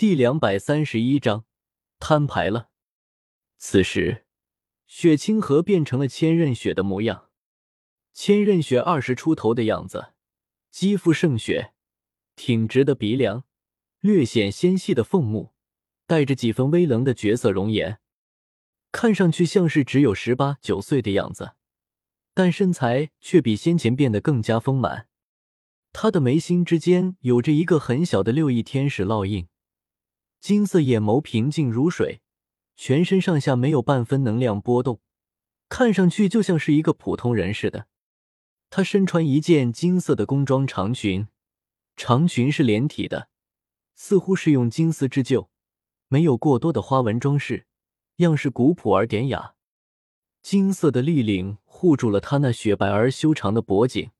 第两百三十一章摊牌了。此时，雪清河变成了千仞雪的模样。千仞雪二十出头的样子，肌肤胜雪，挺直的鼻梁，略显纤细的凤目，带着几分微冷的绝色容颜，看上去像是只有十八九岁的样子，但身材却比先前变得更加丰满。他的眉心之间有着一个很小的六翼天使烙印。金色眼眸平静如水，全身上下没有半分能量波动，看上去就像是一个普通人似的。他身穿一件金色的工装长裙，长裙是连体的，似乎是用金丝织就，没有过多的花纹装饰，样式古朴而典雅。金色的立领护住了他那雪白而修长的脖颈，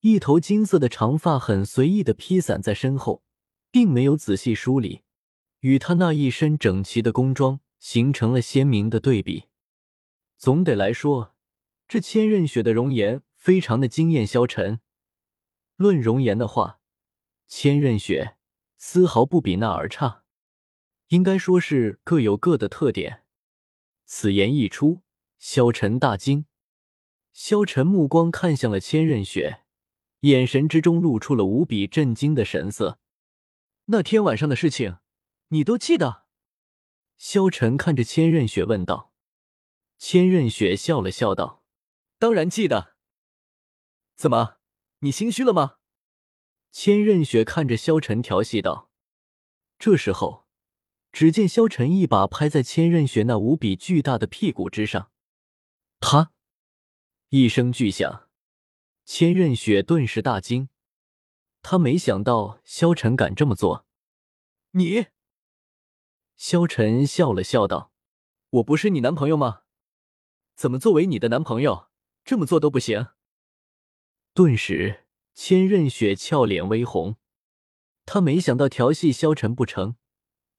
一头金色的长发很随意的披散在身后，并没有仔细梳理。与他那一身整齐的工装形成了鲜明的对比。总的来说，这千仞雪的容颜非常的惊艳萧晨。论容颜的话，千仞雪丝毫不比那儿差，应该说是各有各的特点。此言一出，萧晨大惊。萧晨目光看向了千仞雪，眼神之中露出了无比震惊的神色。那天晚上的事情。你都记得？萧晨看着千仞雪问道。千仞雪笑了笑道：“当然记得。怎么，你心虚了吗？”千仞雪看着萧晨调戏道。这时候，只见萧晨一把拍在千仞雪那无比巨大的屁股之上，啪一声巨响，千仞雪顿时大惊，他没想到萧晨敢这么做。你。萧晨笑了笑道：“我不是你男朋友吗？怎么作为你的男朋友这么做都不行？”顿时，千仞雪俏脸微红。她没想到调戏萧晨不成，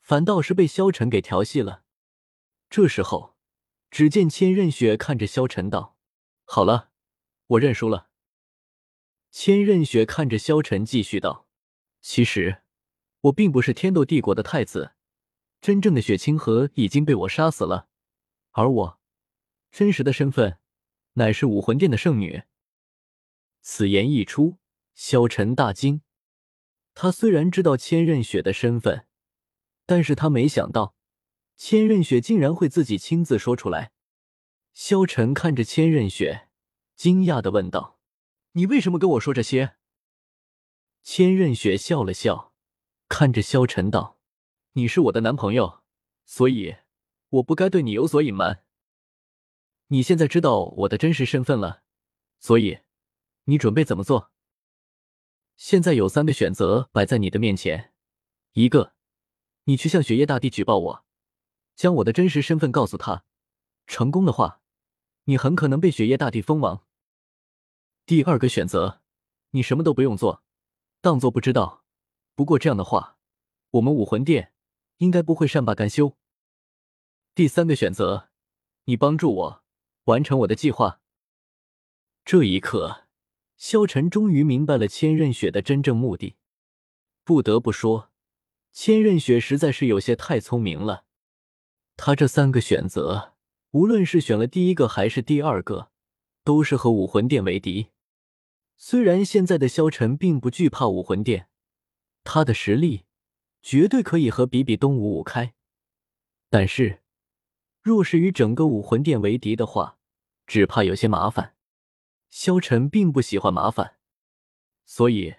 反倒是被萧晨给调戏了。这时候，只见千仞雪看着萧晨道：“好了，我认输了。”千仞雪看着萧晨继续道：“其实，我并不是天斗帝国的太子。”真正的雪清河已经被我杀死了，而我真实的身份乃是武魂殿的圣女。此言一出，萧晨大惊。他虽然知道千仞雪的身份，但是他没想到千仞雪竟然会自己亲自说出来。萧晨看着千仞雪，惊讶的问道：“你为什么跟我说这些？”千仞雪笑了笑，看着萧晨道。你是我的男朋友，所以我不该对你有所隐瞒。你现在知道我的真实身份了，所以你准备怎么做？现在有三个选择摆在你的面前：一个，你去向雪夜大帝举报我，将我的真实身份告诉他，成功的话，你很可能被雪夜大帝封王；第二个选择，你什么都不用做，当做不知道。不过这样的话，我们武魂殿。应该不会善罢甘休。第三个选择，你帮助我完成我的计划。这一刻，萧晨终于明白了千仞雪的真正目的。不得不说，千仞雪实在是有些太聪明了。他这三个选择，无论是选了第一个还是第二个，都是和武魂殿为敌。虽然现在的萧晨并不惧怕武魂殿，他的实力。绝对可以和比比东五五开，但是，若是与整个武魂殿为敌的话，只怕有些麻烦。萧晨并不喜欢麻烦，所以，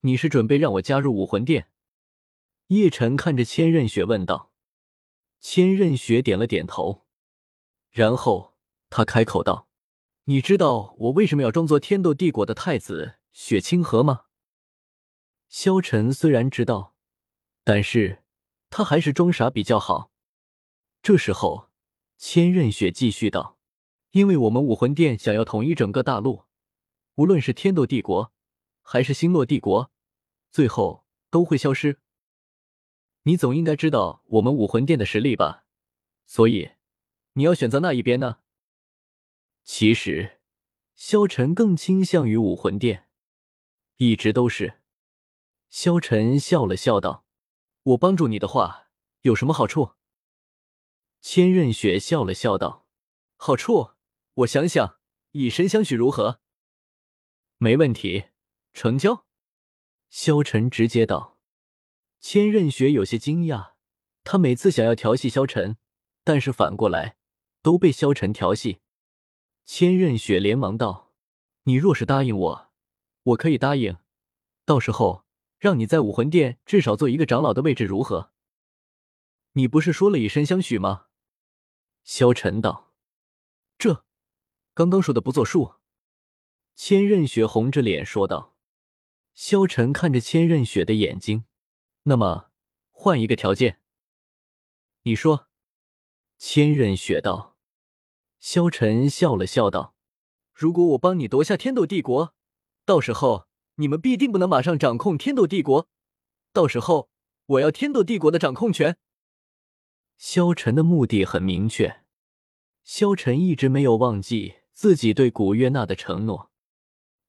你是准备让我加入武魂殿？叶晨看着千仞雪问道。千仞雪点了点头，然后他开口道：“你知道我为什么要装作天斗帝国的太子雪清河吗？”萧晨虽然知道。但是，他还是装傻比较好。这时候，千仞雪继续道：“因为我们武魂殿想要统一整个大陆，无论是天斗帝国，还是星落帝国，最后都会消失。你总应该知道我们武魂殿的实力吧？所以，你要选择哪一边呢？”其实，萧晨更倾向于武魂殿，一直都是。萧晨笑了笑道。我帮助你的话有什么好处？千仞雪笑了笑道：“好处，我想想，以身相许如何？”没问题，成交。萧晨直接道。千仞雪有些惊讶，他每次想要调戏萧晨，但是反过来都被萧晨调戏。千仞雪连忙道：“你若是答应我，我可以答应，到时候让你在武魂殿至少做一个长老的位置，如何？”你不是说了以身相许吗？萧晨道：“这，刚刚说的不作数。”千仞雪红着脸说道。萧晨看着千仞雪的眼睛，那么换一个条件，你说？千仞雪道。萧晨笑了笑道：“如果我帮你夺下天斗帝国，到时候你们必定不能马上掌控天斗帝国，到时候我要天斗帝国的掌控权。”萧晨的目的很明确，萧晨一直没有忘记自己对古月娜的承诺，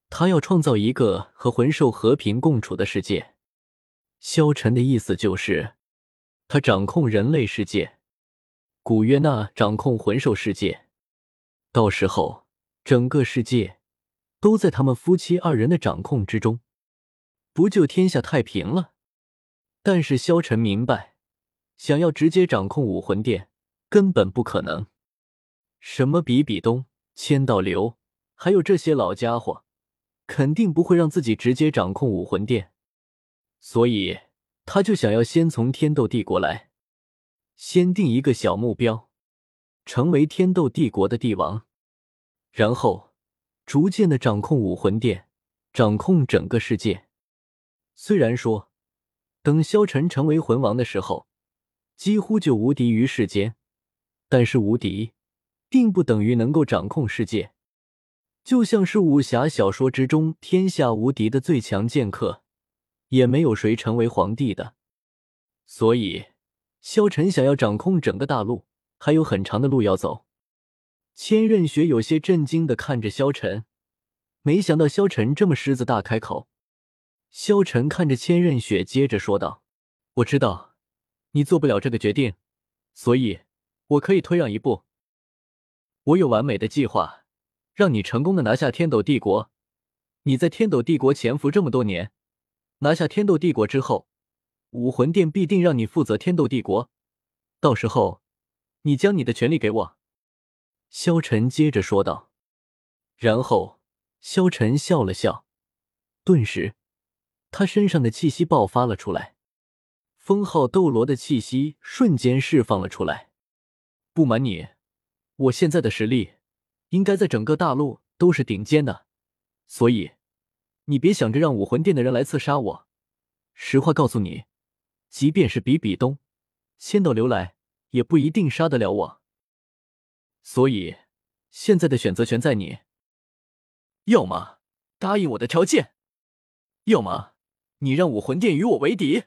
他要创造一个和魂兽和平共处的世界。萧晨的意思就是，他掌控人类世界，古月娜掌控魂兽世界，到时候整个世界都在他们夫妻二人的掌控之中，不就天下太平了？但是萧晨明白。想要直接掌控武魂殿，根本不可能。什么比比东、千道流，还有这些老家伙，肯定不会让自己直接掌控武魂殿。所以，他就想要先从天斗帝国来，先定一个小目标，成为天斗帝国的帝王，然后逐渐的掌控武魂殿，掌控整个世界。虽然说，等萧晨成为魂王的时候，几乎就无敌于世间，但是无敌并不等于能够掌控世界。就像是武侠小说之中天下无敌的最强剑客，也没有谁成为皇帝的。所以，萧晨想要掌控整个大陆，还有很长的路要走。千仞雪有些震惊的看着萧晨，没想到萧晨这么狮子大开口。萧晨看着千仞雪，接着说道：“我知道。”你做不了这个决定，所以我可以退让一步。我有完美的计划，让你成功的拿下天斗帝国。你在天斗帝国潜伏这么多年，拿下天斗帝国之后，武魂殿必定让你负责天斗帝国。到时候，你将你的权利给我。”萧晨接着说道。然后，萧晨笑了笑，顿时，他身上的气息爆发了出来。封号斗罗的气息瞬间释放了出来。不瞒你，我现在的实力应该在整个大陆都是顶尖的，所以你别想着让武魂殿的人来刺杀我。实话告诉你，即便是比比东、千道流来，也不一定杀得了我。所以现在的选择权在你，要么答应我的条件，要么你让武魂殿与我为敌。